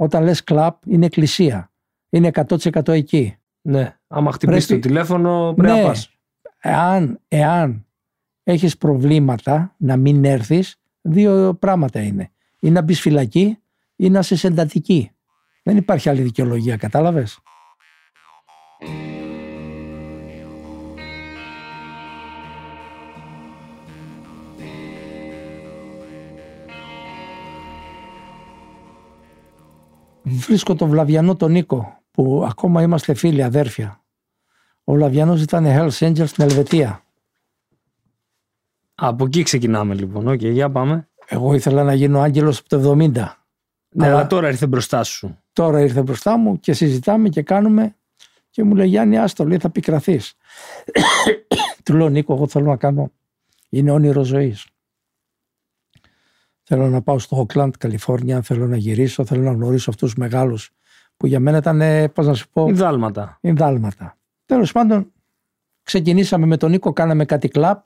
Όταν λες κλαπ είναι εκκλησία. Είναι 100% εκεί. Ναι. Άμα χτυπήσεις Πρέπει- το τηλέφωνο, πρέπει Ναι. να πας. Εάν, εάν έχεις προβλήματα να μην έρθεις, δύο πράγματα είναι. Ή να μπεις φυλακή ή να είσαι εντατική. Δεν υπάρχει άλλη δικαιολογία, κατάλαβες; Βρίσκω τον Βλαβιανό τον Νίκο, που ακόμα είμαστε φίλοι, αδέρφια. Ο Βλαβιανός ήταν Hells Angels στην Ελβετία. Από εκεί ξεκινάμε λοιπόν. Οκ, για πάμε. Εγώ ήθελα να γίνω άγγελος από το 70. Ναι, Αλλά- αλλά τώρα ήρθε μπροστά σου. Τώρα ήρθε μπροστά μου και συζητάμε και κάνουμε και μου λέει Γιάννη άστο λέει θα πικραθείς. Του λέω Νίκο εγώ θέλω να κάνω είναι όνειρο ζωής. Θέλω να πάω στο Oakland, Καλιφόρνια, θέλω να γυρίσω, θέλω να γνωρίσω αυτούς τους μεγάλους που για μένα ήταν, ε, πώς να σου πω, Οι δάλματα. είναι δάλματα. Τέλος πάντων, ξεκινήσαμε με τον Νίκο, κάναμε κάτι κλαπ.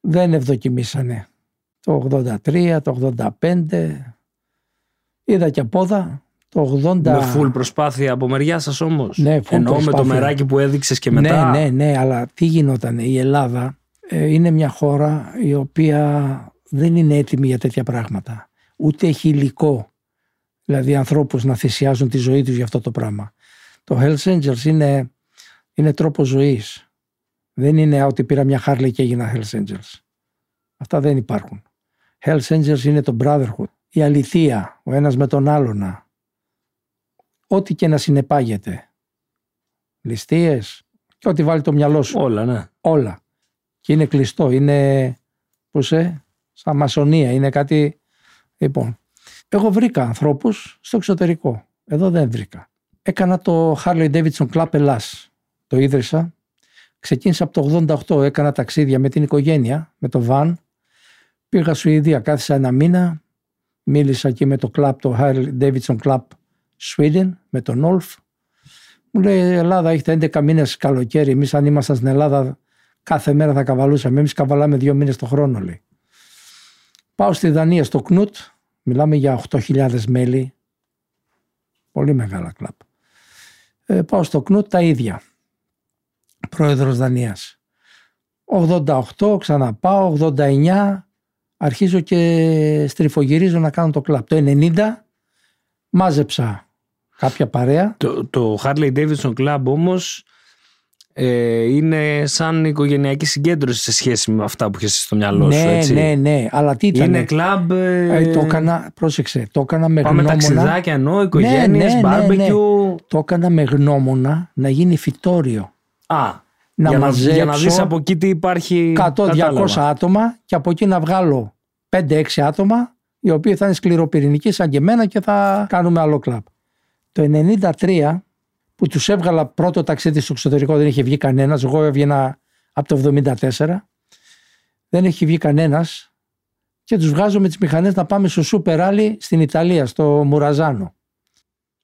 Δεν ευδοκιμήσανε. Το 83, το 85, είδα και απόδα. Το 80... Με full προσπάθεια από μεριά σας όμως; Ναι, full Εννοώ με το προσπάθεια. μεράκι που έδειξες και μετά; Ναι, ναι, ναι, αλλά τι γινόταν. Η Ελλάδα ε, είναι μια χώρα η οποία δεν είναι έτοιμη για τέτοια πράγματα. Ούτε έχει υλικό. Δηλαδή ανθρώπους να θυσιάζουν τη ζωή τους για αυτό το πράγμα. Το Hells Angels είναι, είναι τρόπο ζωής. Δεν είναι «Α, ότι πήρα μια Harley και έγινα Hells Angels. Αυτά δεν υπάρχουν. Hells Angels είναι το brotherhood. Η αληθεία, ο ένας με τον άλλον. Ό,τι και να συνεπάγεται. Ληστείες και ό,τι βάλει το μυαλό σου. Όλα, ναι. Όλα. Και είναι κλειστό. Είναι, πώς ε, σαν μασονία. Είναι κάτι... Λοιπόν, εγώ βρήκα ανθρώπους στο εξωτερικό. Εδώ δεν βρήκα. Έκανα το Harley Davidson Club Ελλάς. Το ίδρυσα. Ξεκίνησα από το 88. Έκανα ταξίδια με την οικογένεια, με το van. Πήγα Σουηδία, κάθισα ένα μήνα. Μίλησα εκεί με το club, το Harley Davidson Club Sweden, με τον Όλφ. Μου λέει: Ελλάδα, έχετε 11 μήνες καλοκαίρι. Εμείς, αν ήμασταν στην Ελλάδα, κάθε μέρα θα καβαλούσαμε. Εμείς καβαλάμε δύο μήνες το χρόνο, λέει. Πάω στη Δανία, στο Κνούτ. Μιλάμε για 8.000 μέλη. Πολύ μεγάλα κλαπ. Ε, πάω στο Κνούτ τα ίδια. Πρόεδρος Δανίας. 88, ξαναπάω, 89, αρχίζω και στριφογυρίζω να κάνω το κλαπ. Το 90 μάζεψα κάποια παρέα. Το, το Harley Davidson Club όμως ε, είναι σαν οικογενειακή συγκέντρωση σε σχέση με αυτά που έχει στο μυαλό σου. ναι, Έτσι. ναι, ναι. Αλλά τι ήταν. Είναι κλαμπ. Ε, Ε, το έκανα, πρόσεξε, το έκανα με Πάμε γνώμονα. ταξιδάκια ενώ, οικογένειες, ναι, ναι, barbecue. Το έκανα με γνώμονα να γίνει φυτόριο. Α, Να για, να, μαζέψω για να δεις από εκεί τι υπάρχει. 100-200 κατάλαβα. άτομα και από εκεί να βγάλω 5-6 άτομα οι οποίοι θα είναι σκληροπυρηνικοί σαν και εμένα και θα κάνουμε άλλο κλαμπ. Το 93 που τους έβγαλα πρώτο ταξίδι στο εξωτερικό δεν είχε βγει κανένας, εγώ έβγαινα από το 74, δεν έχει βγει κανένας και τους βγάζω με τις μηχανές να πάμε στο Super Rally στην Ιταλία, στο Μουραζάνο.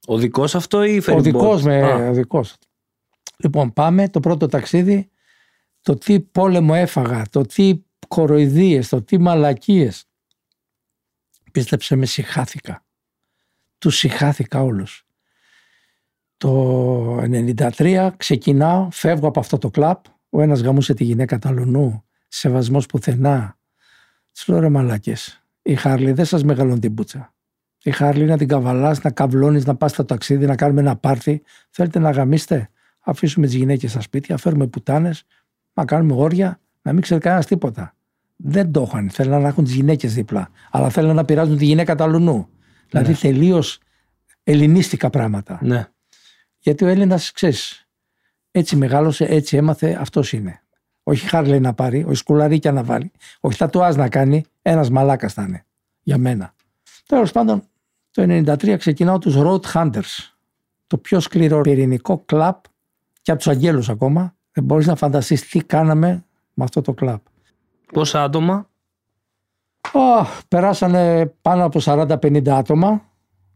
Ο δικός αυτό ή Ο ferry boat? δικός με, Α, ο δικός. Λοιπόν, πάμε το πρώτο ταξίδι, το τι πόλεμο έφαγα, το τι κοροϊδίες, το τι μαλακίες. Πίστεψε με, συχάθηκα. Τους συχάθηκα όλους. Το 93 ξεκινάω, φεύγω από αυτό το κλαπ, ο ένας γαμούσε τη γυναίκα του αλουνού, σεβασμός πουθενά. Τους λέω ρε μαλάκες, η Χάρλι δεν σας μεγαλώνει την πουτσα. Η Χάρλι να την καβαλάς, να καβλώνεις, να πας στο ταξίδι, να κάνουμε ένα πάρτι. Θέλετε να γαμίσετε, αφήσουμε τις γυναίκες στα σπίτια, φέρουμε πουτάνες, να κάνουμε όρια, να μην ξέρει κανένας τίποτα. Δεν το είχαν. Θέλουν να έχουν τις γυναίκες δίπλα. Αλλά θέλουν να πειράζουν τη γυναίκα του αλουνού. Δηλαδή τελείως ελληνίστικα πράγματα. ναι. Γιατί ο Έλληνας, ξέρεις, έτσι μεγάλωσε, έτσι έμαθε, αυτός είναι. Όχι Χάρλεϊ να πάρει, όχι σκουλαρίκια να βάλει, όχι τατουάζ να κάνει, ένας μαλάκας θα είναι. Για μένα. Τέλος πάντων, το 1993 ξεκινάω τους Road Hunters. Το πιο σκληρό πυρηνικό κλαπ και από τους Αγγέλους ακόμα. Δεν μπορείς να φανταστείς τι κάναμε με αυτό το κλαπ. Πόσα άτομα; Ω, περάσανε πάνω από 40-50 άτομα,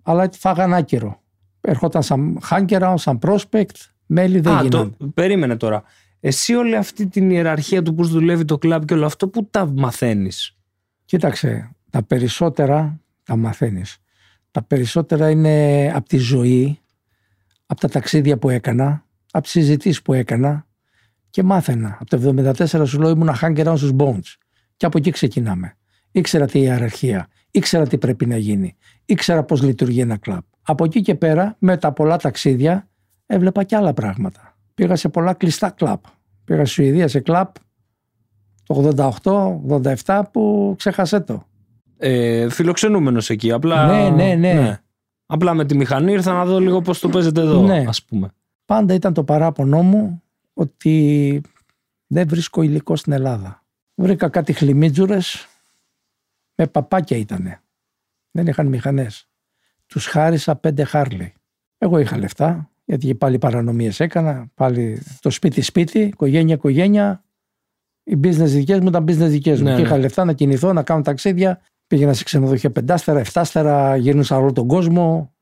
αλλά φάγαν άκυρο. Ερχόταν σαν χάγκερα, σαν prospect, μέλη δεν Α, γίνανε. το, περίμενε τώρα. Εσύ όλη αυτή την ιεραρχία του πώ δουλεύει το κλαμπ και όλο αυτό, πού τα μαθαίνεις; Κοίταξε, τα περισσότερα τα μαθαίνεις. Τα περισσότερα είναι από τη ζωή, από τα ταξίδια που έκανα, από τις συζητήσεις που έκανα και μάθαινα. Από το 1974 σου λέω ήμουν hang around στους Bones. Και από εκεί ξεκινάμε. Ήξερα τη ιεραρχία, ήξερα τι πρέπει να γίνει, ήξερα πώς λειτουργεί ένα κλαμπ. Από εκεί και πέρα, με τα πολλά ταξίδια, έβλεπα και άλλα πράγματα. Πήγα σε πολλά κλειστά κλαμπ. Πήγα στη Σουηδία σε κλαμπ το 88-87 που ξέχασέ το. Ε, φιλοξενούμενος εκεί. Απλά, Ναι, ναι, ναι. Απλά με τη μηχανή ήρθα να δω λίγο πώς το παίζετε εδώ, Ναι. ας πούμε. Πάντα ήταν το παράπονό μου ότι δεν βρίσκω υλικό στην Ελλάδα. Βρήκα κάτι χλιμίτζουρες με παπάκια ήτανε. Δεν είχαν μηχανές. Τους χάρισα πέντε Χάρλι. Εγώ είχα λεφτά, γιατί και πάλι παρανομίες έκανα, πάλι το σπίτι σπίτι, οικογένεια οικογένεια. Οι business δικές μου ήταν business δικές μου. Ναι, και είχα ναι. λεφτά να κινηθώ, να κάνω ταξίδια. Πήγαινα σε ξενοδοχεία πεντάστερα, εφτάστερα, γύρνουσα όλο τον κόσμο.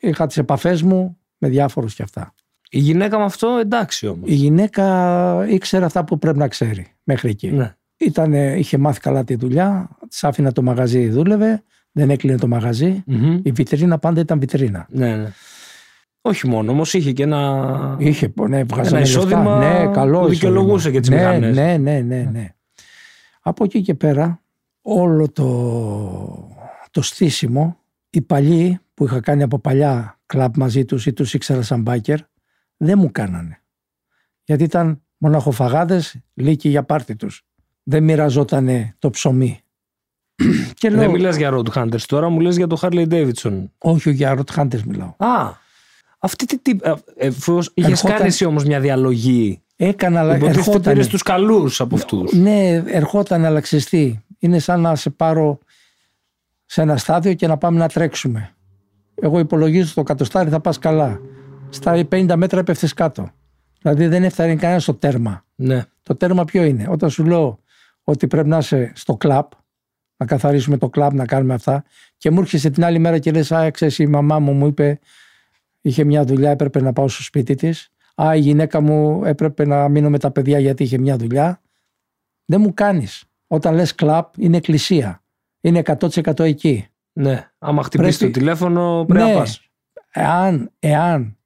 Είχα τις επαφές μου με διάφορους και αυτά. Η γυναίκα με αυτό εντάξει όμως. Η γυναίκα ήξερε αυτά που πρέπει να ξέρει μέχρι εκεί. Ναι. Ήτανε, είχε μάθει καλά τη δουλειά, της άφηνα το μαγαζί, δούλευε, δεν έκλεινε το μαγαζί. Μμμ. Η βιτρίνα πάντα ήταν βιτρίνα. ναι, ναι. Όχι μόνο, όμως είχε και ένα... Είχε, ναι, βγάζανε Ένα εισόδημα λεφτά. Ναι, καλό που δικαιολογούσε εισόδημα. και τις ναι, μηχανές. Ναι, ναι, ναι, ναι. Από εκεί και πέρα, όλο το, το στήσιμο, οι παλιοί που είχα κάνει από παλιά κλαμπ μαζί τους ή τους ήξερα σαν μπάκερ, δεν μου κάνανε. Γιατί ήταν μοναχοφαγάδες, λύκοι για πάρτι τους. Δεν μοιραζότανε το ψωμί. και λέω, Δεν μιλάς για Road Hunters τώρα, μου λες για το Harley Davidson. όχι για Rot Hunters μιλάω. Α, αυτή τι τύπη... Εφόσον είχες Ερχόταν- κάνεις εσύ όμως μια διαλογή, Έκανα, αλλά υποτίθεται ερχόταν. πήρες τους καλούς από αυτούς. Ναι, ερχόταν αλλά ξέρεις τι, Είναι σαν να σε πάρω σε ένα στάδιο και να πάμε να τρέξουμε. Εγώ υπολογίζω στο κατοστάρι θα πας καλά. Στα 50 μέτρα έπεφτες κάτω. Δηλαδή δεν έφτανε κανένας στο τέρμα. Ναι. Το τέρμα ποιο είναι; Όταν σου λέω ότι πρέπει να είσαι στο κλαμπ, να καθαρίσουμε το κλαμπ, να κάνουμε αυτά, και μου έρχεσαι την άλλη μέρα και λες, Α, ξέρεις, η μαμά μου μου είπε, είχε μια δουλειά, έπρεπε να πάω στο σπίτι της. Α, η γυναίκα μου έπρεπε να μείνω με τα παιδιά γιατί είχε μια δουλειά. Δεν μου κάνεις. Όταν λες κλαμπ, είναι εκκλησία. Είναι 100% εκεί. Ναι. Άμα χτυπήσεις Πρέπει- το τηλέφωνο, πρέπει Ναι. να πας. Εάν, εάν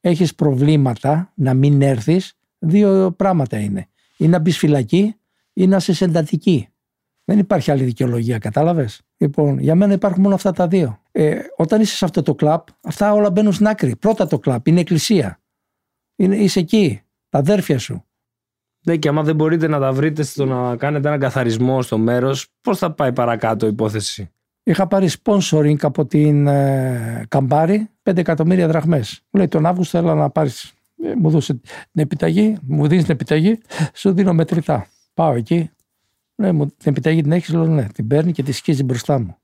έχεις προβλήματα να μην έρθεις, δύο πράγματα είναι. Ή να μπεις φυλακή ή να είσαι εντατική. Δεν υπάρχει άλλη δικαιολογία, κατάλαβες; Λοιπόν, για μένα υπάρχουν μόνο αυτά τα δύο. Ε, όταν είσαι σε αυτό το κλαμπ, αυτά όλα μπαίνουν στην άκρη. Πρώτα το κλαμπ, είναι εκκλησία. Είναι, είσαι εκεί, τα αδέρφια σου. Ναι, και άμα δεν μπορείτε να τα βρείτε στο να κάνετε έναν καθαρισμό στο μέρος, πώς θα πάει παρακάτω η υπόθεση; Είχα πάρει sponsoring από την ε, Καμπάρη 5 εκατομμύρια δραχμές. Μου λέει τον Αύγουστο έλα να πάρεις. Ε, μου δώσε την επιταγή, μου δίνεις την επιταγή, σου δίνω μετρητά. Πάω εκεί. Λέει, μου, την επιταγή την έχεις, λέω ναι. Την παίρνει και τη σκίζει μπροστά μου.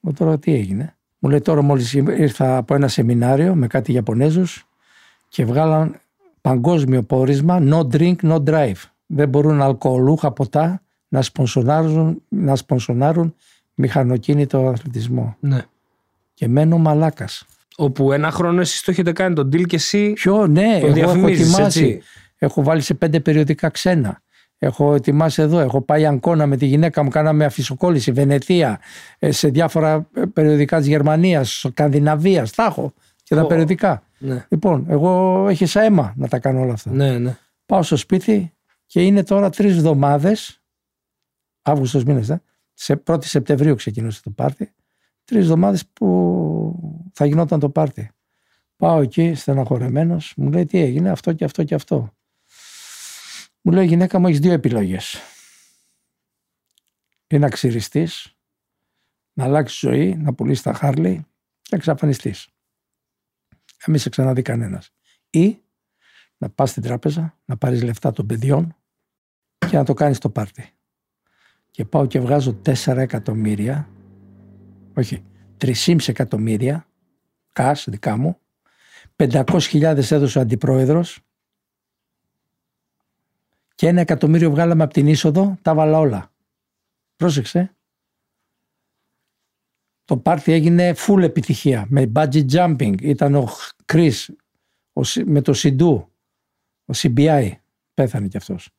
Μου τώρα τι έγινε. Μου λέει τώρα μόλις ήρθα από ένα σεμινάριο με κάτι Ιαπωνέζους και βγάλαν παγκόσμιο πόρισμα no drink, no drive. Δεν μπορούν αλκοολούχα ποτά να σπονσονάρουν, να σπονσονάρουν μηχανοκίνητο αθλητισμό. Ναι. Και μένω μαλάκας. Όπου ένα χρόνο εσείς το έχετε κάνει τον deal και εσύ Ποιο, ναι, το εγώ έχω διαφημίζεις, ετοιμάσει. έτσι. Έχω βάλει σε πέντε περιοδικά ξένα. Έχω ετοιμάσει εδώ. Έχω πάει Αγκώνα με τη γυναίκα μου. Κάναμε αφισοκόλληση. Βενετία. ε, Σε διάφορα ε, περιοδικά της Γερμανίας, Σκανδιναβίας. Τα έχω και τα Ω. περιοδικά. Ναι. Λοιπόν, εγώ έχισα αίμα να τα κάνω όλα αυτά. Ναι, ναι. Πάω στο σπίτι και είναι τώρα τρεις εβδομάδες. Αύγουστος μήνα, ε, σε 1η Σεπτεμβρίου ξεκινούσε το πάρτι. Τρεις εβδομάδες που θα γινόταν το πάρτι. Πάω εκεί στεναχωρεμένο, μου λέει τι έγινε, αυτό και αυτό και αυτό. Μου λέει γυναίκα μου έχεις δύο επιλογές. Ή να ξυριστείς, να αλλάξεις ζωή, να πουλήσεις τα Χάρλι και να εξαφανιστείς. Να μην σε ξαναδεί κανένας. Ή να πας στην τράπεζα, να πάρεις λεφτά των παιδιών και να το κάνεις το πάρτι. Και πάω και βγάζω 4 εκατομμύρια, όχι, 3,5 εκατομμύρια, κας δικά μου, 500.000 έδωσε ο αντιπρόεδρος και ένα εκατομμύριο βγάλαμε από την είσοδο, τα βάλα όλα. Πρόσεξε. Το πάρτι έγινε full επιτυχία, με budget jumping. Ήταν ο Chris ο, Σι- με το Σιντού, ο CBI, πέθανε κι αυτός.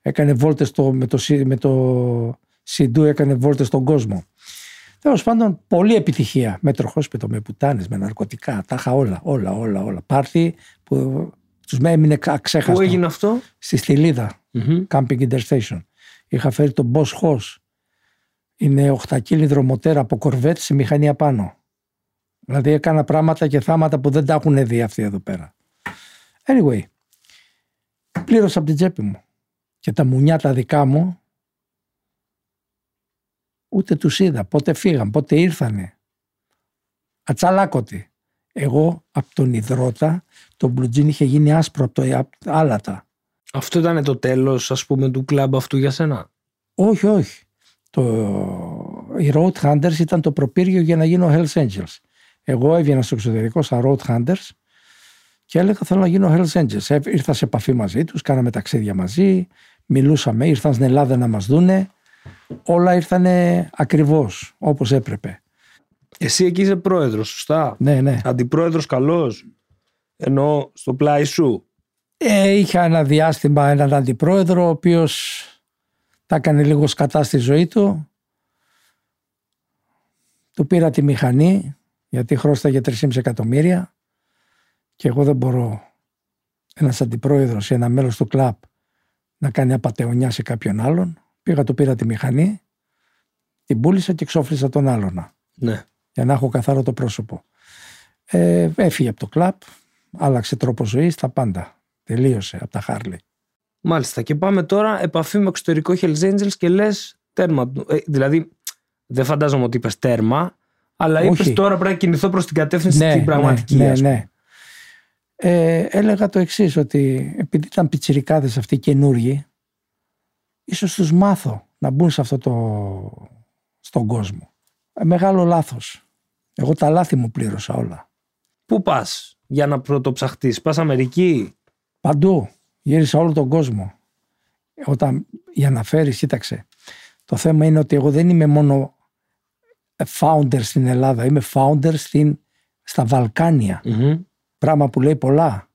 Έκανε βόλτες το, με, το, Σι- με το Σιντού, έκανε βόλτες στον κόσμο. Τέλος πάντων, πολλή επιτυχία. Με τροχόσπιτο, με πουτάνες, με ναρκωτικά. Τα είχα όλα, όλα, όλα. όλα. Πάρτι που τους έμεινε αξέχαστο. Πού έγινε αυτό, Στη στυλίδα, mm Camping Interstation. Είχα φέρει τον Boss Hoss. Είναι 8 κίλιδρο μοτέρα από κορβέτ σε μηχανή απάνω. Δηλαδή έκανα πράγματα και θάματα που δεν τα έχουν δει αυτοί εδώ πέρα. Anyway, πλήρωσα από την τσέπη μου. Και τα μουνιά τα δικά μου ούτε τους είδα. Πότε φύγαν, πότε ήρθανε. Ατσαλάκωτοι. Εγώ από τον υδρότα, το μπλουτζίν είχε γίνει άσπρο από το απ' τα άλατα. Αυτό ήταν το τέλος ας πούμε του κλαμπ αυτού για σένα; Όχι, όχι. Το... Οι Road Hunters ήταν το προπύργιο για να γίνω Hells Angels. Εγώ έβγαινα στο εξωτερικό στα Road Hunters και έλεγα θέλω να γίνω Hells Angels. Ε, Ήρθα σε επαφή μαζί τους, κάναμε ταξίδια μαζί, μιλούσαμε, ήρθαν στην Ελλάδα να μας δούνε. Όλα ήρθανε ακριβώς όπως έπρεπε. Εσύ εκεί είσαι πρόεδρος, σωστά; Ναι, ναι. Αντιπρόεδρος καλός; Ενώ στο πλάι σου; Ε, είχα ένα διάστημα έναν αντιπρόεδρο ο οποίος τα έκανε λίγο σκατά στη ζωή του. Του πήρα τη μηχανή γιατί χρώσταγε 3,5 εκατομμύρια και εγώ δεν μπορώ ένας αντιπρόεδρος ή ένα μέλος του κλαπ να κάνει απατεωνιά σε κάποιον άλλον. Πήγα, του πήρα τη μηχανή, την πούλησα και εξόφλησα τον άλλον Ναι. για να έχω καθαρό το πρόσωπο. Ε, έφυγε από το κλαπ, άλλαξε τρόπο ζωής, τα πάντα. Τελείωσε από τα Χάρλι. Μάλιστα. Και πάμε τώρα επαφή με εξωτερικό Hells Angels και λες τέρμα. Ε, δηλαδή, δεν φαντάζομαι ότι είπες τέρμα, αλλά είπες Όχι. τώρα πρέπει να κινηθώ προς την κατεύθυνση την πραγματική. ναι, ας πούμε. ναι. Ε, έλεγα το εξής ότι επειδή ήταν πιτσιρικάδες αυτοί καινούργοι, ίσως τους μάθω να μπουν σε αυτό το, στον κόσμο. Ε, μεγάλο λάθος. Εγώ τα λάθη μου πλήρωσα όλα. Πού πας για να πρωτοψαχτείς, πας Αμερική; Παντού. Γύρισα όλο τον κόσμο. Όταν, για να φέρεις, κοίταξε. Το θέμα είναι ότι εγώ δεν είμαι μόνο founder στην Ελλάδα. Είμαι founder στην, στα Βαλκάνια. Μμμ. Πράγμα που λέει πολλά.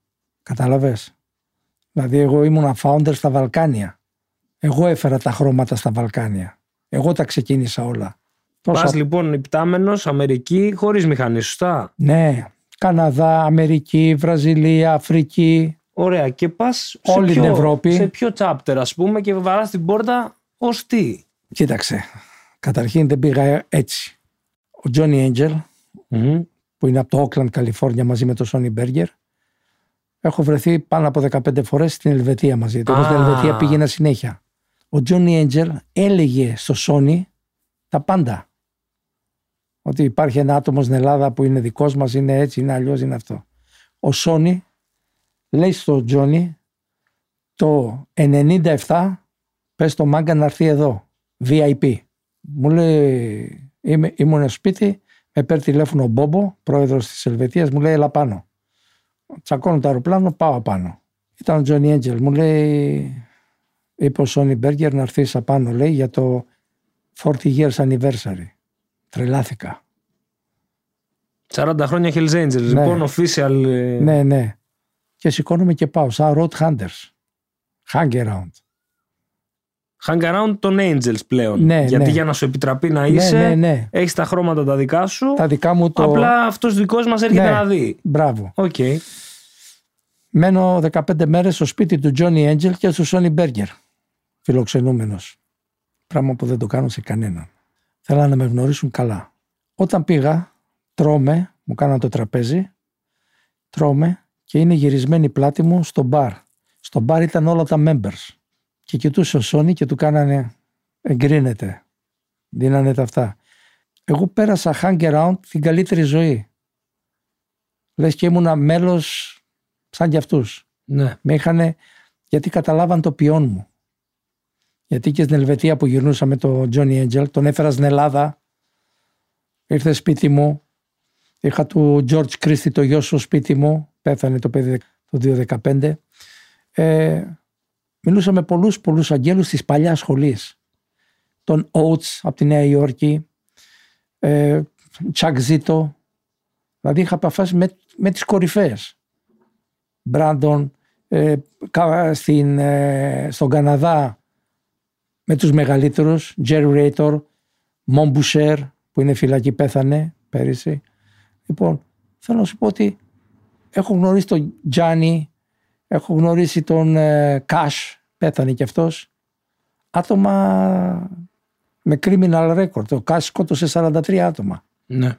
Κατάλαβες. Δηλαδή εγώ ήμουν founder στα Βαλκάνια. Εγώ έφερα τα χρώματα στα Βαλκάνια. Εγώ τα ξεκίνησα όλα. Τόσα- Πας λοιπόν υπτάμενος Αμερική χωρίς μηχανή, σωστά; Ναι. Καναδά, Αμερική, Βραζιλία, Αφρική. Ωραία. Και πας Όλη την Ευρώπη. Σε ποιο chapter, ας πούμε, και βαράς την πόρτα ως τι; Κοίταξε. Καταρχήν δεν πήγα έτσι. Ο Johnny Angel, Μμμ. που είναι από το Oakland, Καλιφόρνια, μαζί με τον Sonny Berger. Έχω βρεθεί πάνω από 15 φορές στην Ελβετία μαζί του. Εγώ στην Α. Ελβετία πήγαινα συνέχεια. Ο Johnny Angel έλεγε στο Sony τα πάντα. Ότι υπάρχει ένα άτομο στην Ελλάδα που είναι δικός μας, είναι έτσι, είναι αλλιώς, είναι αυτό. Ο Sony λέει στο Johnny το 97 πες το μάγκα να έρθει εδώ, VIP. Μου λέει, είμαι, ήμουν στο σπίτι, με παίρνει τηλέφωνο ο Μπόμπο, πρόεδρος της Ελβετίας, μου λέει έλα πάνω. Τσακώνω το αεροπλάνο, πάω πάνω. Ήταν ο Τζόνι Έντζελ, μου λέει, είπε ο Σόνι Μπάργκερ να έρθεις απάνω, λέει, για το 40 years anniversary. Τρελάθηκα. 40 χρόνια Hells Angels. Λοιπόν, official. ε, Ναι, ναι. Και σηκώνομαι και πάω, σαν road hunters. Hang around. Hang around των Angels πλέον. Ναι, Γιατί ναι. για να σου επιτραπεί να είσαι, Ναι, ναι, ναι. έχεις τα χρώματα τα δικά σου. Τα δικά μου το... Απλά αυτός δικός μας έρχεται Ναι. να δει. Μπράβο. Οκ. Μένω 15 μέρες στο σπίτι του Τζόνι Έντζελ και του Σόνι Μπέργκερ. Φιλοξενούμενος. Πράγμα που δεν το κάνω σε κανέναν. Θέλανε να με γνωρίσουν καλά. Όταν πήγα, τρώμε, μου κάναν το τραπέζι, τρώμε και είναι γυρισμένη η πλάτη μου στο μπαρ. Στο μπαρ ήταν όλα τα members. Και κοιτούσε ο Σόνι και του κάνανε εγκρίνεται. Δίνανε τα αυτά. Εγώ πέρασα hang around την καλύτερη ζωή. Λες και ήμουνα μέλος σαν κι αυτούς. Ναι. Με είχαν, γιατί καταλάβαν το ποιόν μου. Γιατί και στην Ελβετία που γυρνούσα με τον Τζόνι Έντζελ, τον έφερα στην Ελλάδα, ήρθε σπίτι μου, είχα του George Christie το γιο στο σπίτι μου, πέθανε το παιδί το 2015. Ε, μιλούσα με πολλούς πολλούς αγγέλους της παλιάς σχολής. Τον Oates από τη Νέα Υόρκη, ε, Chuck Zito, δηλαδή είχα επαφές με, με τις κορυφαίες. Μπράντον, ε, κα- στην, ε, στον Καναδά με τους μεγαλύτερους, Jerry Rator, Mon Boucher, που είναι φυλακή πέθανε πέρυσι. Λοιπόν, θέλω να σου πω ότι έχω γνωρίσει τον Τζάνι, έχω γνωρίσει τον ε, Κάσ, πέθανε κι αυτός. Άτομα με criminal record. Ο Κάσ σκότωσε 43 άτομα. Ναι.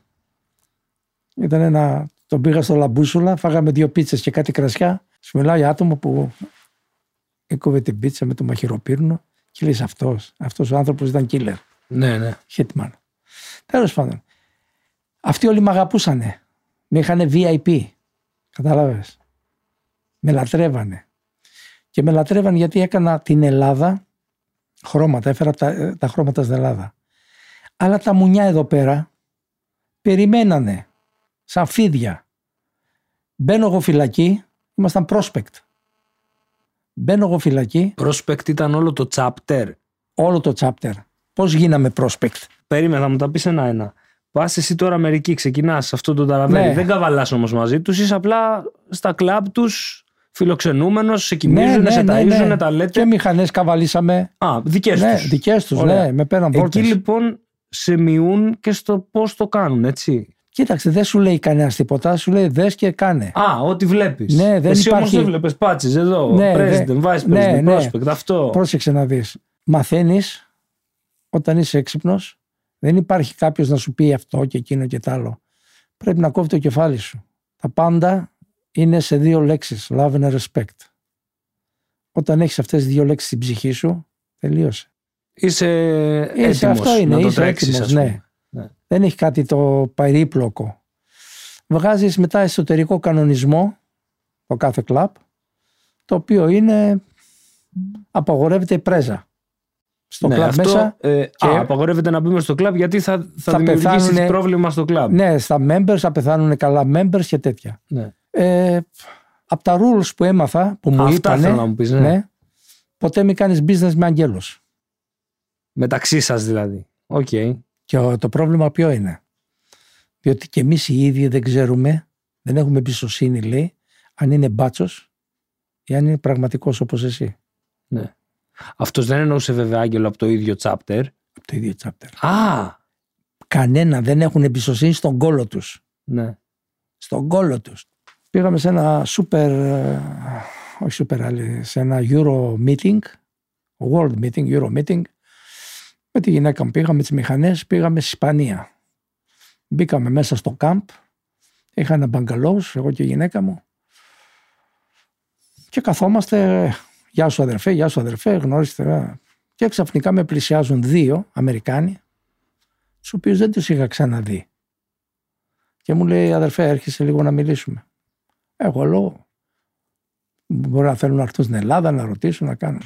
Ήταν ένα. Τον πήγα στο Λαμπούσουλα, φάγαμε δύο πίτσες και κάτι κρασιά. Σου μιλάει άτομο που έκοβε την πίτσα με το μαχαιροπύρνο και λέει αυτός. Αυτός ο άνθρωπος ήταν killer. Ναι, ναι. Hitman. Τέλος πάντων. Αυτοί όλοι με αγαπούσανε. Με είχαν VIP. Κατάλαβες; Με λατρεύανε. Και με λατρεύανε γιατί έκανα την Ελλάδα χρώματα. Έφερα τα, τα χρώματα στην Ελλάδα. Αλλά τα μουνιά εδώ πέρα περιμένανε σαν φίδια. Μπαίνω εγώ φυλακή, ήμασταν prospect. Μπαίνω εγώ φυλακή, Prospect ήταν όλο το chapter. όλο το chapter. Πώς γίναμε prospect; Περίμενα, θα μου τα πεις ένα-ένα. Πας εσύ τώρα Αμερική, ξεκινάς σε αυτό το ταραβέρι. Ναι. Δεν καβαλάς όμως μαζί τους, είσαι απλά στα κλαμπ τους, φιλοξενούμενος, σε κοιμίζουν, σε ταΐζουν, τα λέτε. Ναι, Και μηχανές καβαλήσαμε. Α, δικές Ναι, τους. δικές τους, Ωραία. ναι, με πέραν Εκεί πόρτες. λοιπόν σε μειούν και στο πώς το κάνουν, έτσι. Κοίταξε, δεν σου λέει κανένας τίποτα, σου λέει δες και κάνε. Α, ό,τι βλέπεις. Ναι, δεν Εσύ υπάρχει- όμω δεν βλέπεις πάτσε εδώ. Ναι, president, δεν- vice president, ναι, ναι. prospect, αυτό. Πρόσεξε να δεις. Μαθαίνεις όταν είσαι έξυπνος, δεν υπάρχει κάποιος να σου πει αυτό και εκείνο και τ' άλλο. Πρέπει να κόβει το κεφάλι σου. Τα πάντα είναι σε δύο λέξεις, love and respect. Όταν έχεις αυτές τις δύο λέξεις στην ψυχή σου, τελείωσε. Είσαι Είσαι, έτοιμος αυτό είναι, να το είσαι τρέξεις, έτοιμος, ας πούμε. ναι. Ναι. Δεν έχει κάτι το περίπλοκο. Βγάζεις μετά εσωτερικό κανονισμό το κάθε κλαπ, το οποίο είναι απαγορεύεται η πρέζα. Στο ναι, κλαμπ αυτό, μέσα, ε, και- α, απαγορεύεται να μπούμε στο κλαμπ γιατί θα, θα, Θα δημιουργήσει πεθάνουνε- πρόβλημα στο κλαμπ. ναι, στα members θα πεθάνουν καλά members και τέτοια. Ναι. Ε, από τα rules που έμαθα, που μου Αυτά είπανε, θέλω να μου πεις, ναι. ναι, ποτέ μην κάνεις business με αγγέλους. Μεταξύ σας δηλαδή. Οκ. Και ο- το πρόβλημα ποιο είναι; Διότι και εμείς οι ίδιοι δεν ξέρουμε, δεν έχουμε εμπιστοσύνη λέει, αν είναι μπάτσος ή αν είναι πραγματικός όπως εσύ. Ναι. Αυτός δεν εννοούσε βέβαια άγγελο από το ίδιο chapter. Από το ίδιο chapter. Α! Κανένα δεν έχουν εμπιστοσύνη στον κόλο τους. Ναι. Στον κόλο τους. Πήγαμε σε ένα super, ε, όχι super άλλη, σε ένα Euro meeting, world meeting, Euro meeting. Με τη γυναίκα μου πήγαμε, τις μηχανές, πήγαμε στη Ισπανία. Μπήκαμε μέσα στο camp, είχα ένα μπαγκαλός, εγώ και η γυναίκα μου. Και καθόμαστε, γεια σου αδερφέ, γεια σου αδερφέ, γνώριστε. ε». Και ξαφνικά με πλησιάζουν δύο Αμερικάνοι, τους οποίους δεν τους είχα ξαναδεί. Και μου λέει αδερφέ έρχεσαι λίγο να μιλήσουμε. Εγώ λέω μπορεί να θέλουν να έρθουν στην Ελλάδα να ρωτήσουν να κάνουν.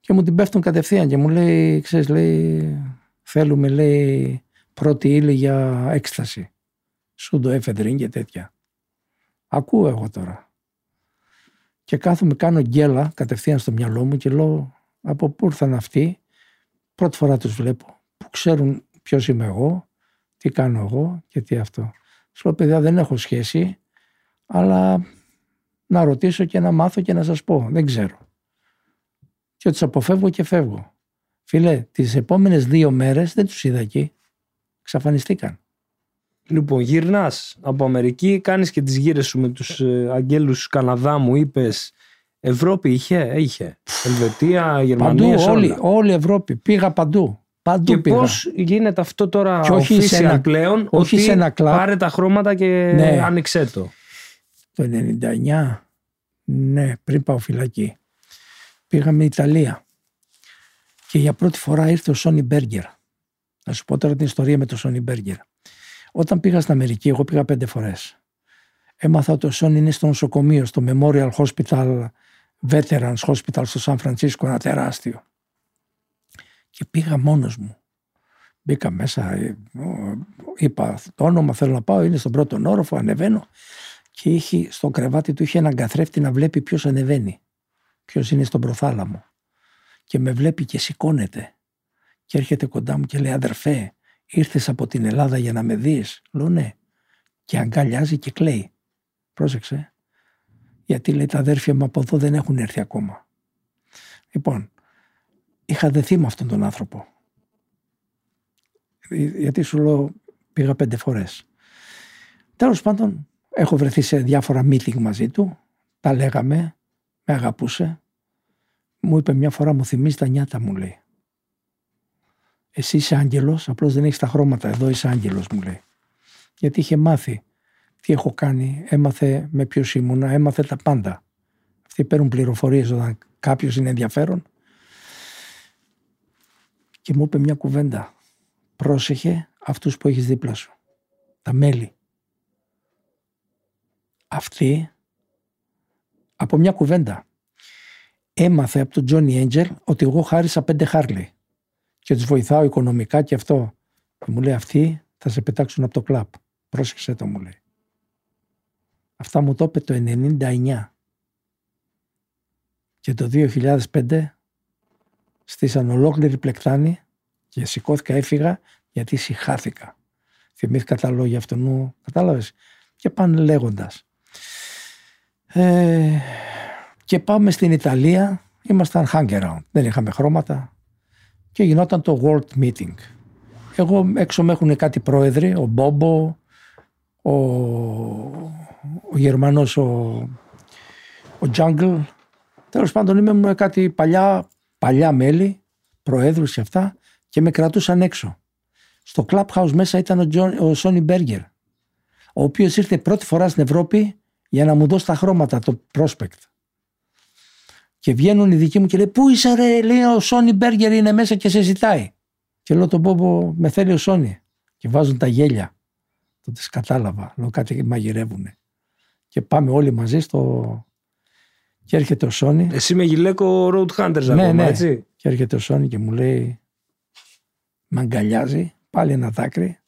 Και μου την πέφτουν κατευθείαν και μου λέει ξέρεις λέει θέλουμε λέει πρώτη ύλη για έκσταση. Σούντο εφεδρίν και τέτοια. Ακούω εγώ τώρα. Και κάθομαι κάνω γκέλα κατευθείαν στο μυαλό μου και λέω από πού ήρθαν αυτοί; Πρώτη φορά τους βλέπω που ξέρουν ποιος είμαι εγώ τι κάνω εγώ και τι αυτό. Σου λέω παιδιά δεν έχω σχέση αλλά να ρωτήσω και να μάθω και να σας πω. Δεν ξέρω. Και τους αποφεύγω και φεύγω. Φίλε, τις επόμενες δύο μέρες δεν τους είδα εκεί. Ξαφανιστήκαν. Λοιπόν, γυρνάς από Αμερική, κάνεις και τις γύρες σου με τους ε, αγγέλους Καναδά, μου είπες. Ευρώπη είχε, είχε. Ελβετία, Παντού, Γερμανία, σε όλη, όλα. όλη η Ευρώπη. Πήγα παντού. Παντού Και πήγα. πώς γίνεται αυτό τώρα Και όχι σε official ένα- πλέον, όχι ότι σε ένα κλαμπ. πάρε τα χρώματα και Ναι. άνοιξέ το. Το 99, ναι, πριν πάω φυλακή. Πήγαμε Ιταλία. Και για πρώτη φορά ήρθε ο Σόνι Μπέργκερ. Να σου πω τώρα την ιστορία με τον Σόνι Μπέργκερ. Όταν πήγα στην Αμερική, εγώ πήγα πέντε φορές. Έμαθα ότι ο Σόνι είναι στο νοσοκομείο, στο Memorial Hospital, Veterans Hospital στο Σαν Φρανσίσκο, ένα τεράστιο. Και πήγα μόνος μου. Μπήκα μέσα, ε, ο- είπα το όνομα θέλω να πάω, είναι στον πρώτο όροφο, ανεβαίνω και είχε, στο κρεβάτι του είχε έναν καθρέφτη να βλέπει ποιος ανεβαίνει. Ποιος είναι στον προθάλαμο. Και με βλέπει και σηκώνεται. Και έρχεται κοντά μου και λέει αδερφέ, ήρθες από την Ελλάδα για να με δεις. Λέω ναι. Και αγκαλιάζει και κλαίει. Πρόσεξε. Γιατί λέει τα αδέρφια μου από εδώ δεν έχουν έρθει ακόμα. Λοιπόν, είχα δεθεί με αυτόν τον άνθρωπο. Γιατί σου λέω πήγα πέντε φορές. Τέλος πάντων έχω βρεθεί σε διάφορα meeting μαζί του. Τα λέγαμε. Με αγαπούσε. Μου είπε μια φορά μου θυμίζει τα νιάτα μου λέει. Εσύ είσαι άγγελος, απλώς δεν έχεις τα χρώματα. Εδώ είσαι άγγελος μου λέει. Γιατί είχε μάθει τι έχω κάνει, έμαθε με ποιος ήμουνα, έμαθε τα πάντα. Αυτοί παίρνουν πληροφορίες όταν κάποιος είναι ενδιαφέρον. Και μου είπε μια κουβέντα. Πρόσεχε αυτούς που έχεις δίπλα σου. Τα μέλη. Αυτοί από μια κουβέντα έμαθε από τον Τζόνι Έντζελ ότι εγώ χάρισα πέντε Χάρλι και τους βοηθάω οικονομικά και αυτό. Και μου λέει αυτοί θα σε πετάξουν από το κλαπ. Πρόσεξε το μου λέει. Αυτά μου το είπε το 99. Και το 2005 στήσαν ολόκληρη πλεκτάνη και σηκώθηκα, έφυγα γιατί συχάθηκα. Θυμήθηκα τα λόγια αυτού μου, κατάλαβες; Και πάνε λέγοντας. Ε, και πάμε στην Ιταλία, ήμασταν hang around, δεν είχαμε χρώματα και γινόταν το World Meeting. Εγώ έξω με έχουν κάτι πρόεδροι, ο Μπόμπο, ο, ο Γερμανός, ο, ο Jungle. Τέλος πάντων είμαι με κάτι παλιά, παλιά μέλη, προέδρους και αυτά και με κρατούσαν έξω. Στο Clubhouse μέσα ήταν ο, John, ο Σόνι Μπέργκερ, ο οποίος ήρθε πρώτη φορά στην Ευρώπη για να μου δώσει τα χρώματα, το prospect. Και βγαίνουν οι δικοί μου και λέει Πού είσαι ρε, λέει ο Σόνι Μπέργκερ είναι μέσα και σε ζητάει. Και λέω τον Πόπο, με θέλει ο Σόνι. Και βάζουν τα γέλια. Τότε κατάλαβα. Λέω κάτι μαγειρεύουν. Και πάμε όλοι μαζί στο. Και έρχεται ο Σόνι. Εσύ με γυλαίκο Road Hunters ναι, ακόμα, ναι. έτσι. Και έρχεται ο Σόνι και μου λέει. Με αγκαλιάζει, πάλι ένα δάκρυ.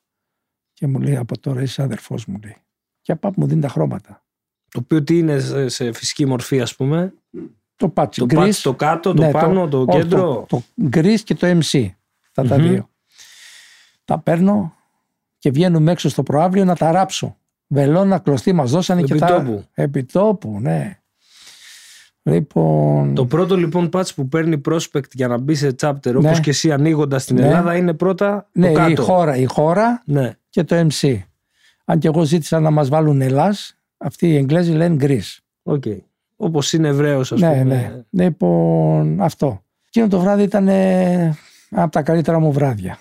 Και μου λέει από τώρα είσαι αδερφός μου λέει. Και απ' μου δίνει τα χρώματα. Το οποίο τι είναι σε φυσική μορφή ας πούμε. Το patch. Το, patch, το κάτω, το ναι, πάνω, το, το κέντρο. Το, το γκρι και το MC. Τα, τα δύο. Τα παίρνω και βγαίνουμε έξω στο προαύλιο να τα ράψω. Βελόνα, κλωστή μας δώσανε και τα... Επιτόπου, ναι. Λοιπόν... Το πρώτο λοιπόν patch που παίρνει prospect για να μπει σε chapter ναι. όπως και εσύ ανοίγοντας στην ναι. Ελλάδα είναι πρώτα ναι, το κάτω. Η χώρα, η χώρα ναι. και το MC. Αν και εγώ ζήτησα να μας βάλουν Ελλάς, αυτοί οι Εγγλέζοι λένε Greece. OK. Okay. Όπως είναι Εβραίο, ας ναι, πούμε. Ναι, Λοιπόν, αυτό. Εκείνο το βράδυ ήταν από τα καλύτερα μου βράδια.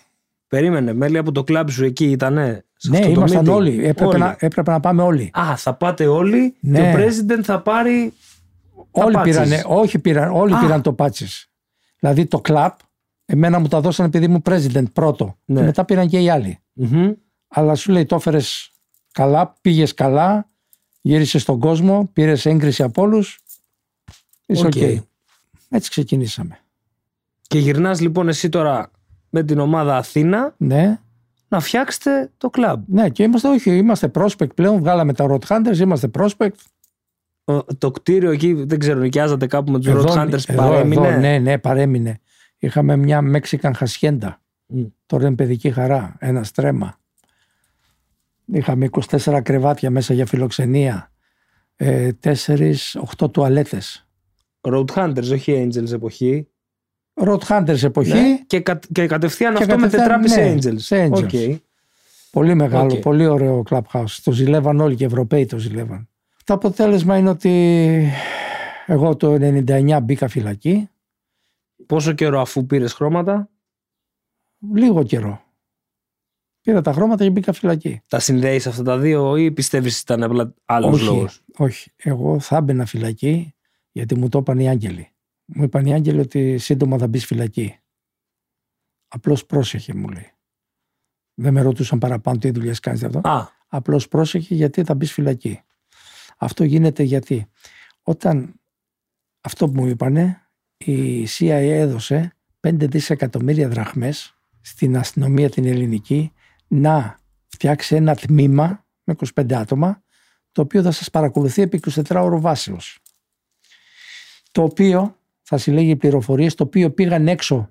Περίμενε, μέλη από το κλαμπ σου εκεί ήτανε. Ναι, ήμασταν όλοι. Έπρεπε, όλοι. Να, έπρεπε να πάμε όλοι. Α, θα πάτε όλοι ναι. και ο president θα πάρει. Όλοι πήραν, όχι πήραν, όλοι πήραν το πάτσε. Δηλαδή το κλαμπ, εμένα μου τα δώσαν επειδή ήμουν president πρώτο. Ναι. Και μετά πήραν και οι άλλοι. Mm-hmm. Αλλά σου λέει το έφερες καλά, πήγες καλά, γύρισε στον κόσμο, πήρες έγκριση από όλους. Είσαι okay. Έτσι ξεκινήσαμε. Και γυρνάς λοιπόν εσύ τώρα με την ομάδα Αθήνα ναι. να φτιάξετε το κλαμπ. Ναι, και είμαστε, όχι, είμαστε prospect πλέον. Βγάλαμε τα Road Hunters, είμαστε prospect. το κτίριο εκεί, δεν ξέρω, νοικιάζατε κάπου με τους Road Hunters, παρέμεινε; Εδώ, ναι, ναι, παρέμεινε. Είχαμε μια Mexican Hacienda. Mm. Τώρα είναι παιδική χαρά, ένα στρέμα. Είχαμε 24 κρεβάτια μέσα για φιλοξενία. Ε, 4-8 τουαλέτες. Road Hunters, όχι Angels εποχή. Road Hunters εποχή. Ναι. Και, κα, και κατευθείαν και αυτό κατευθείαν, με τετράπη ναι, σε Angels. Okay. Πολύ μεγάλο, okay. πολύ ωραίο clubhouse. Το ζηλεύαν όλοι και οι Ευρωπαίοι το ζηλεύαν. Το αποτέλεσμα είναι ότι εγώ το 99 μπήκα φυλακή. Πόσο καιρό αφού πήρες χρώματα; Λίγο καιρό. Πήρα τα χρώματα και μπήκα φυλακή. Τα συνδέεις αυτά τα δύο ή πιστεύεις ότι ήταν απλά άλλος λόγος; Όχι. Εγώ θα έμπαινα φυλακή γιατί μου το είπαν οι άγγελοι. Μου είπαν οι άγγελοι ότι σύντομα θα μπεις φυλακή. Απλώς πρόσεχε, μου λέει. Δεν με ρωτούσαν παραπάνω τι δουλειές κάνεις αυτό. Απλώς πρόσεχε γιατί θα μπεις φυλακή. Αυτό γίνεται γιατί όταν αυτό που μου είπανε, η CIA έδωσε 5 δισεκατομμύρια δραχμές στην αστυνομία την ελληνική να φτιάξει ένα τμήμα με 25 άτομα το οποίο θα σας παρακολουθεί επί 24 ώρο βάσεως. Το οποίο θα συλλέγει πληροφορίες, το οποίο πήγαν έξω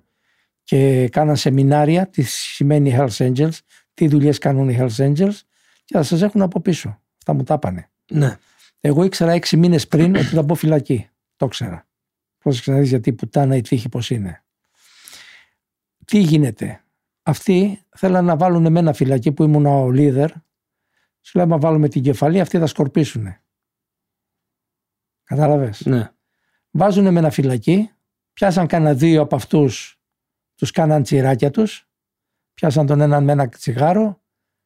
και κάναν σεμινάρια τι σημαίνει Hells Angels, τι δουλειές κάνουν οι Hells Angels και θα σας έχουν από πίσω. Αυτά μου τα πάνε. Ναι. Εγώ ήξερα έξι μήνες πριν ότι θα μπω φυλακή. Το ήξερα. Πρόσεξε να δεις γιατί η πουτάνα η τύχη πώς είναι. Τι γίνεται; Αυτοί θέλαν να βάλουν εμένα φυλακή που ήμουν ο leader. Σου λέω, άμα βάλουμε την κεφαλή, αυτοί θα σκορπίσουν. Κατάλαβες; Ναι. Βάζουν εμένα φυλακή, πιάσαν κανένα δύο από αυτούς, τους κάναν τσιράκια τους, πιάσαν τον έναν με ένα τσιγάρο